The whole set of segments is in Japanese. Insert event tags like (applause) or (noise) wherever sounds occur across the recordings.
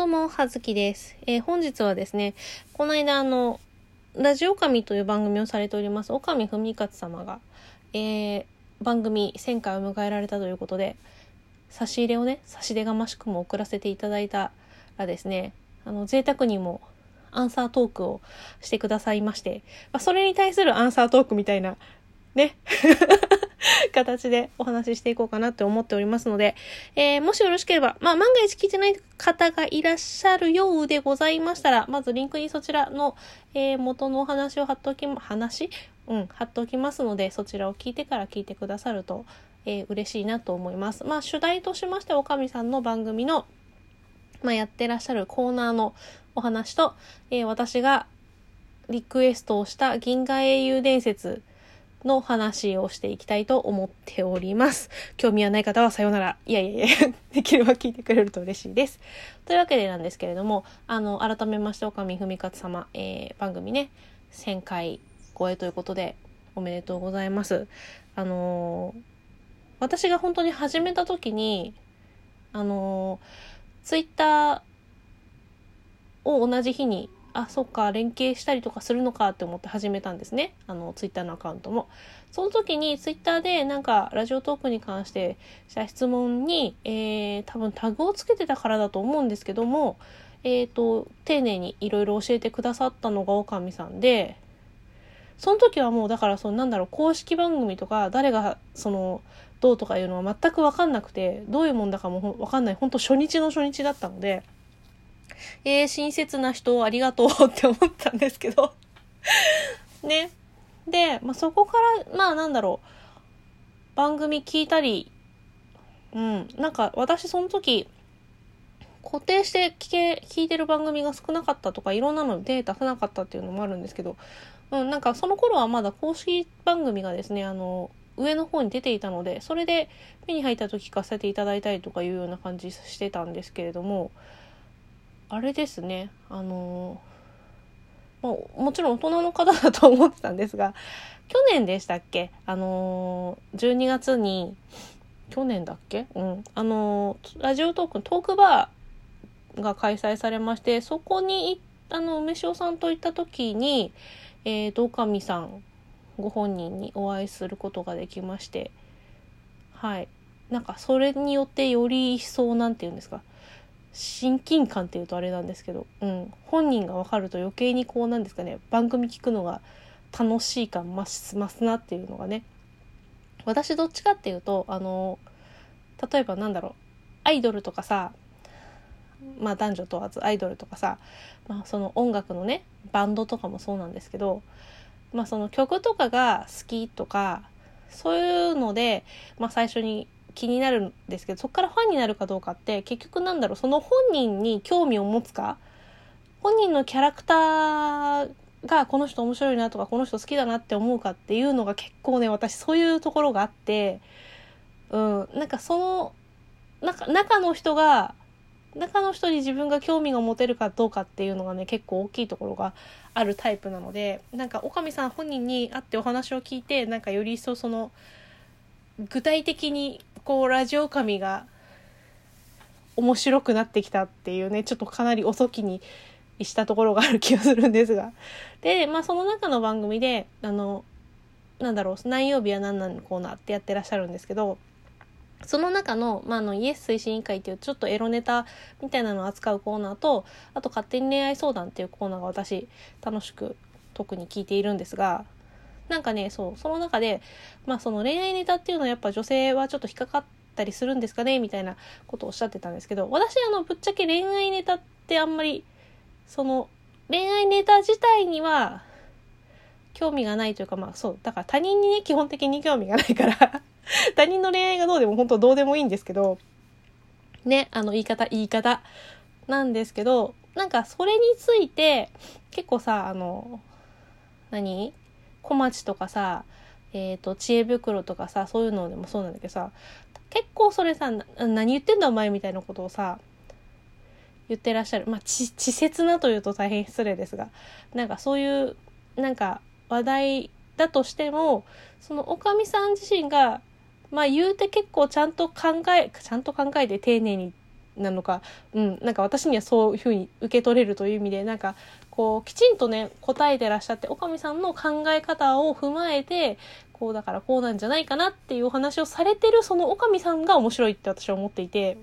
どうも、はずきです。えー本日はですね、この間、あの、ラジオ神という番組をされております、岡見文勝様が、えー番組1000回を迎えられたということで、差し入れをね、差し出がましくも送らせていただいたらですね、あの、贅沢にもアンサートークをしてくださいまして、まあ、それに対するアンサートークみたいな、ね、(laughs) (laughs) 形でお話ししていこうかなって思っておりますので、えーもしよろしければ、まあ、万が一聞いてない方がいらっしゃるようでございましたら、まずリンクにそちらの、えー元のお話を貼っておきま、話？うん、貼っておきますので、そちらを聞いてから聞いてくださると、えー嬉しいなと思います。まあ、主題としまして、おかみさんの番組の、まあ、やってらっしゃるコーナーのお話と、え私がリクエストをした銀河英雄伝説の話をしていきたいと思っております。興味はない方はさようなら。いやいやいや、(laughs) できれば聞いてくれると嬉しいです。というわけでなんですけれども、あの、改めまして、岡見文勝様、えー番組ね、1000回超えということで、おめでとうございます。あのー私が本当に始めた時に、あのツイッターを同じ日にあそっか連携したりとかするのかって思って始めたんですね。あのツイッターのアカウントも。その時にツイッターでなんかラジオトークに関してした質問に、えー、多分タグをつけてたからだと思うんですけどもえっ、と丁寧にいろいろ教えてくださったのがおかみさんでその時はもうだからそのなんだろう公式番組とか誰がそのどうとかいうのは全く分かんなくてどういうもんだかも分かんない。本当初日の初日だったのでえー、親切な人ありがとうって思ったんですけど。(laughs) ね。で、まあ、そこからまあなんだろう。番組聞いたりうん。なんか私その時固定して聞け聞いてる番組が少なかったとかいろんなので出さなかったっていうのもあるんですけど、うん、なんかその頃はまだ公式番組がですねあの上の方に出ていたのでそれで目に入った時聞かせていただいたりとかいうような感じしてたんですけれどもあれですね。あのまあ、もちろん大人の方だと思ってたんですが去年でしたっけ？あの12月に去年だっけ？うん。あのラジオトークのトークバーが開催されましてそこにいあの梅塩さんと行った時にえーとおかみさんご本人にお会いすることができましてはい。なんかそれによってより一層なんて言うんですか？親近感っていうとあれなんですけど、うん、本人が分かると余計にこうなんですかね。番組聞くのが楽しい感増す増すなっていうのがね。私どっちかっていうとあの例えばなんだろう。アイドルとかさまあ男女問わずアイドルとかさ、まあ、その音楽のねバンドとかもそうなんですけど、まあ、その曲とかが好きとかそういうので、まあ、最初に気になるんですけどそこからファンになるかどうかって結局なんだろうその本人に興味を持つか？本人のキャラクターがこの人面白いなとかこの人好きだなって思うかっていうのが結構ね私そういうところがあってうんなんかその中中の人が中の人に自分が興味が持てるかどうかっていうのがね結構大きいところがあるタイプなのでなんかおかみさん本人に会ってお話を聞いてなんかより一層その具体的にこうラジオ神が面白くなってきたっていうねちょっとかなり遅きにしたところがある気がするんですが。(laughs) でまあその中の番組であのなんだろう何曜日は何々のコーナーってやってらっしゃるんですけどその中の,、ま、あのイエス推進委員会っていうちょっとエロネタみたいなのを扱うコーナーとあと勝手に恋愛相談っていうコーナーが私楽しく特に聞いているんですがなんかねそうその中で、まあ、その恋愛ネタっていうのはやっぱ女性はちょっと引っかかったりするんですかねみたいなことをおっしゃってたんですけど私あのぶっちゃけ恋愛ネタってあんまりその恋愛ネタ自体には興味がないというかまあそうだから他人にね基本的に興味がないから (laughs) 他人の恋愛がどうでも本当どうでもいいんですけどねあの言い方言い方なんですけどなんかそれについて結構さあの何？小町とかさえー、と知恵袋とかさそういうのでもそうなんだけどさ結構それさ何言ってんだお前みたいなことをさ言ってらっしゃる。まあ稚稚拙なというと大変失礼ですがなんかそういうなんか話題だとしてもそのおかみさん自身がまあ言うて結構ちゃんと考えちゃんと考えて丁寧になのか、うん、なんか私にはそういうふうに受け取れるという意味でなんかこうきちんとね答えてらっしゃっておかみさんの考え方を踏まえてこうだからこうなんじゃないかなっていうお話をされてるそのおかみさんが面白いって私は思っていて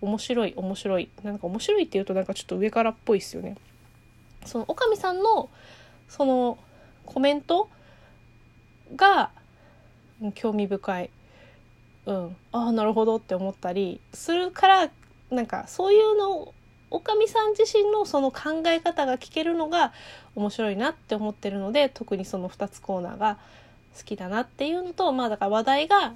面白い面白いなんか面白いっていうとなんかちょっと上からっぽいですよね。そのおかみさんのそのコメントが興味深い。うん、ああなるほどって思ったりするからなんかそういうのおかみさん自身のその考え方が聞けるのが面白いなって思ってるので特にその2つコーナーが好きだなっていうのとまあだから話題が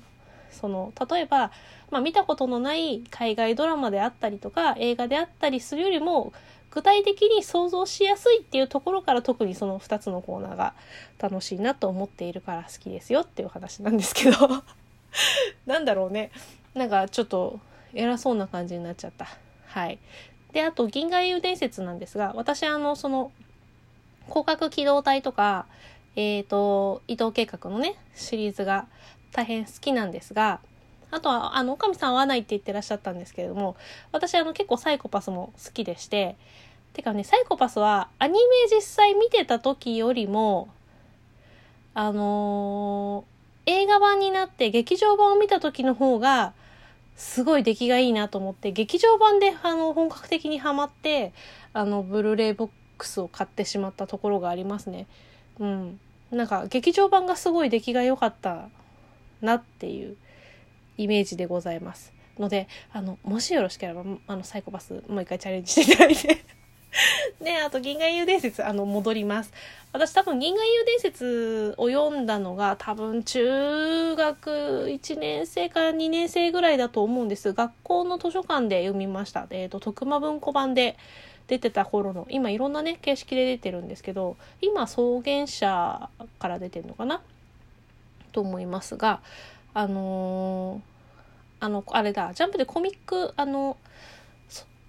その例えば、まあ、見たことのない海外ドラマであったりとか映画であったりするよりも具体的に想像しやすいっていうところから特にその2つのコーナーが楽しいなと思っているから好きですよっていう話なんですけど (laughs) なんだろうねなんかちょっと偉そうな感じになっちゃった。はい。で、あと、銀河英雄伝説なんですが、私、あの、その、広角機動隊とか、えっ、ー、と、伊藤計画のね、シリーズが大変好きなんですが、あとは、あの、おかみさんは合わないって言ってらっしゃったんですけれども、私、あの、結構サイコパスも好きでして、てかね、サイコパスは、アニメ実際見てた時よりも、あのー、映画版になって劇場版を見た時の方が、すごい出来がいいなと思って、劇場版であの本格的にハマって、あの、ブルーレイボックスを買ってしまったところがありますね。うん。なんか、劇場版がすごい出来が良かったなっていうイメージでございます。ので、あの、もしよろしければ、あの、サイコパス、もう一回チャレンジしていただいてで、あと、銀河英雄伝説、あの、戻ります。私多分、銀河英雄伝説を読んだのが、多分、中学1年生から2年生ぐらいだと思うんです。学校の図書館で読みました。えっ、ー、と、徳間文庫版で出てた頃の、今いろんなね、形式で出てるんですけど、今、草原社から出てるのかな？と思いますが、あのー、あの、あれだ、ジャンプでコミック、あの、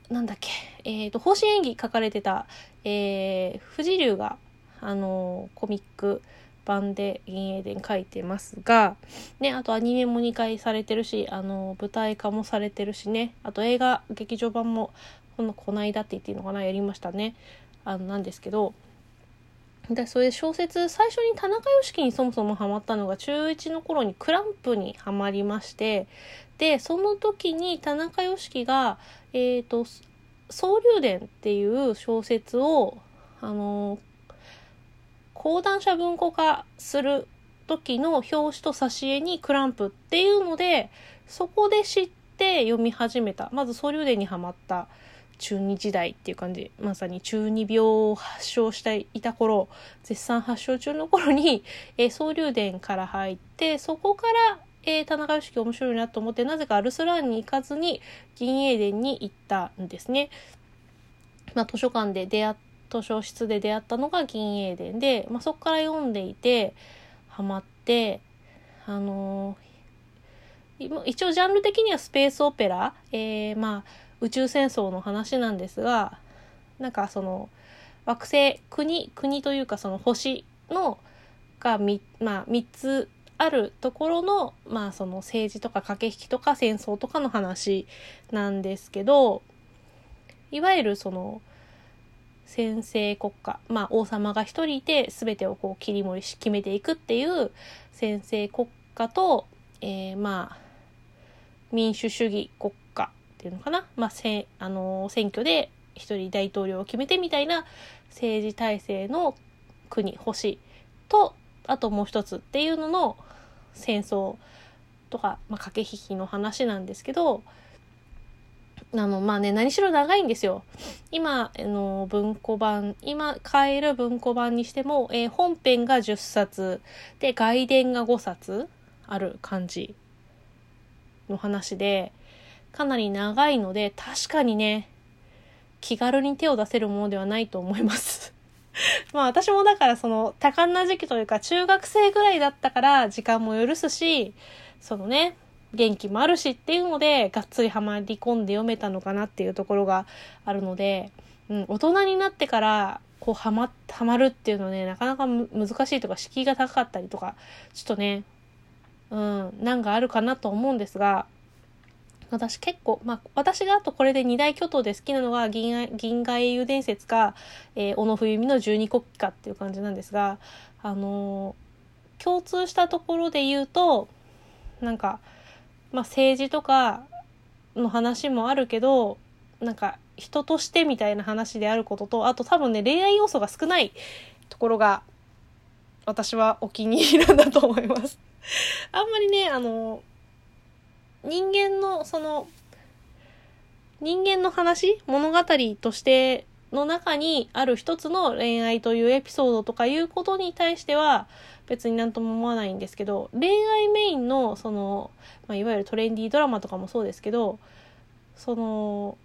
なんだっけ、えっ、ー、と、方針演技書かれてた、えー、富士流が、あのー、コミック版で銀英伝書いてますが、ね、あとアニメも2回されてるし、あのー、舞台化もされてるしね、あと映画、劇場版も、この、こないだって言っていいのかな、やりましたね。あの、なんですけど、で、それ小説、最初に田中良樹にそもそもハマったのが中1の頃にクランプにはまりまして、で、その時に田中良樹が、えっ、ー、と、総流伝っていう小説を、あの、講談社文庫化する時の表紙と挿絵にクランプっていうので、そこで知って読み始めた。まず総流伝にはまった。中二時代っていう感じまさに中二病を発症していた頃絶賛発症中の頃に、えー、総流伝から入ってそこから、えー、田中良樹面白いなと思ってなぜかアルスランに行かずに銀英伝に行ったんですね。まあ、図書館で出会っ図書室で出会ったのが銀英伝で、まあ、そこから読んでいてハマってあのー、一応ジャンル的にはスペースオペラ、えー、まあ宇宙戦争の話なんですがなんかその惑星国国というかその星のがみ、まあ、3つあるところの,、まあその政治とか駆け引きとか戦争とかの話なんですけどいわゆるその先制国家まあ王様が一人いて全てをこう切り盛りし決めていくっていう先制国家と、えー、まあ民主主義国家っていうのかな、まあ、せあの選挙で一人大統領を決めてみたいな政治体制の国星とあともう一つっていうのの戦争とか、まあ、駆け引きの話なんですけどあのまあね何しろ長いんですよ。今あの文庫版今買える文庫版にしても、えー、本編が10冊で外伝が5冊ある感じの話でかなり長いので、確かにね、気軽に手を出せるものではないと思います (laughs) まあ私もだからその多感な時期というか中学生ぐらいだったから時間も許すし、そのね、元気もあるしっていうので、がっつりハマり込んで読めたのかなっていうところがあるので、うん、大人になってから、こう、ハマ、ハマるっていうのはね、なかなか難しいとか、敷居が高かったりとか、ちょっとね、うん、なんかあるかなと思うんですが、私結構、まあ、私があとこれで二大巨頭で好きなのが銀銀河英雄伝説か、えー、小野冬美の十二国旗かっていう感じなんですが、あのー、共通したところで言うと、なんか、まあ、政治とかの話もあるけど、なんか人としてみたいな話であることと、あと多分ね、恋愛要素が少ないところが、私はお気に入りなんだと思います。あんまりね、あのー人間のその人間の話？物語としての中にある一つの恋愛というエピソードとかいうことに対しては別になんとも思わないんですけど恋愛メインのその、まあ、いわゆるトレンディードラマとかもそうですけどその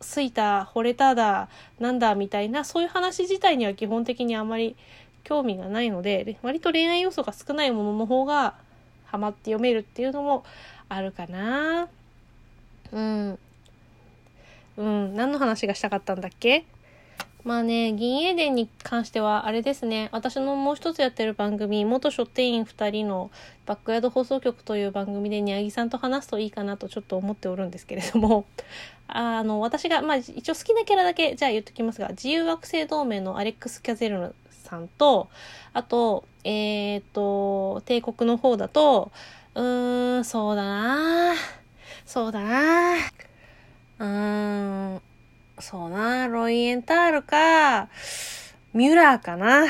好いた惚れただなんだみたいなそういう話自体には基本的にあまり興味がないので割と恋愛要素が少ないものの方がハマって読めるっていうのもあるかな。うん。うん。何の話がしたかったんだっけ？まあね、銀英伝に関しては、あれですね、私のもう一つやってる番組、元書店員二人のバックヤード放送局という番組で、宮城さんと話すといいかなとちょっと思っておるんですけれども、(laughs) あの、私が、まあ一応好きなキャラだけ、じゃあ言っときますが、自由惑星同盟のアレックス・キャゼルさんと、あと、えっ、ー、と、帝国の方だと、うーん、そうだなそうだなうーん、そうなロイエンタールか、ミュラーかなっ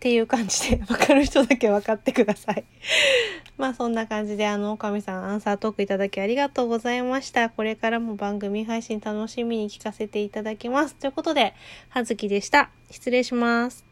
ていう感じで、(laughs) わかる人だけ分かってください。(laughs) まあそんな感じで、あの、おかみさんアンサートークいただきありがとうございました。これからも番組配信楽しみに聞かせていただきます。ということで、はずきでした。失礼します。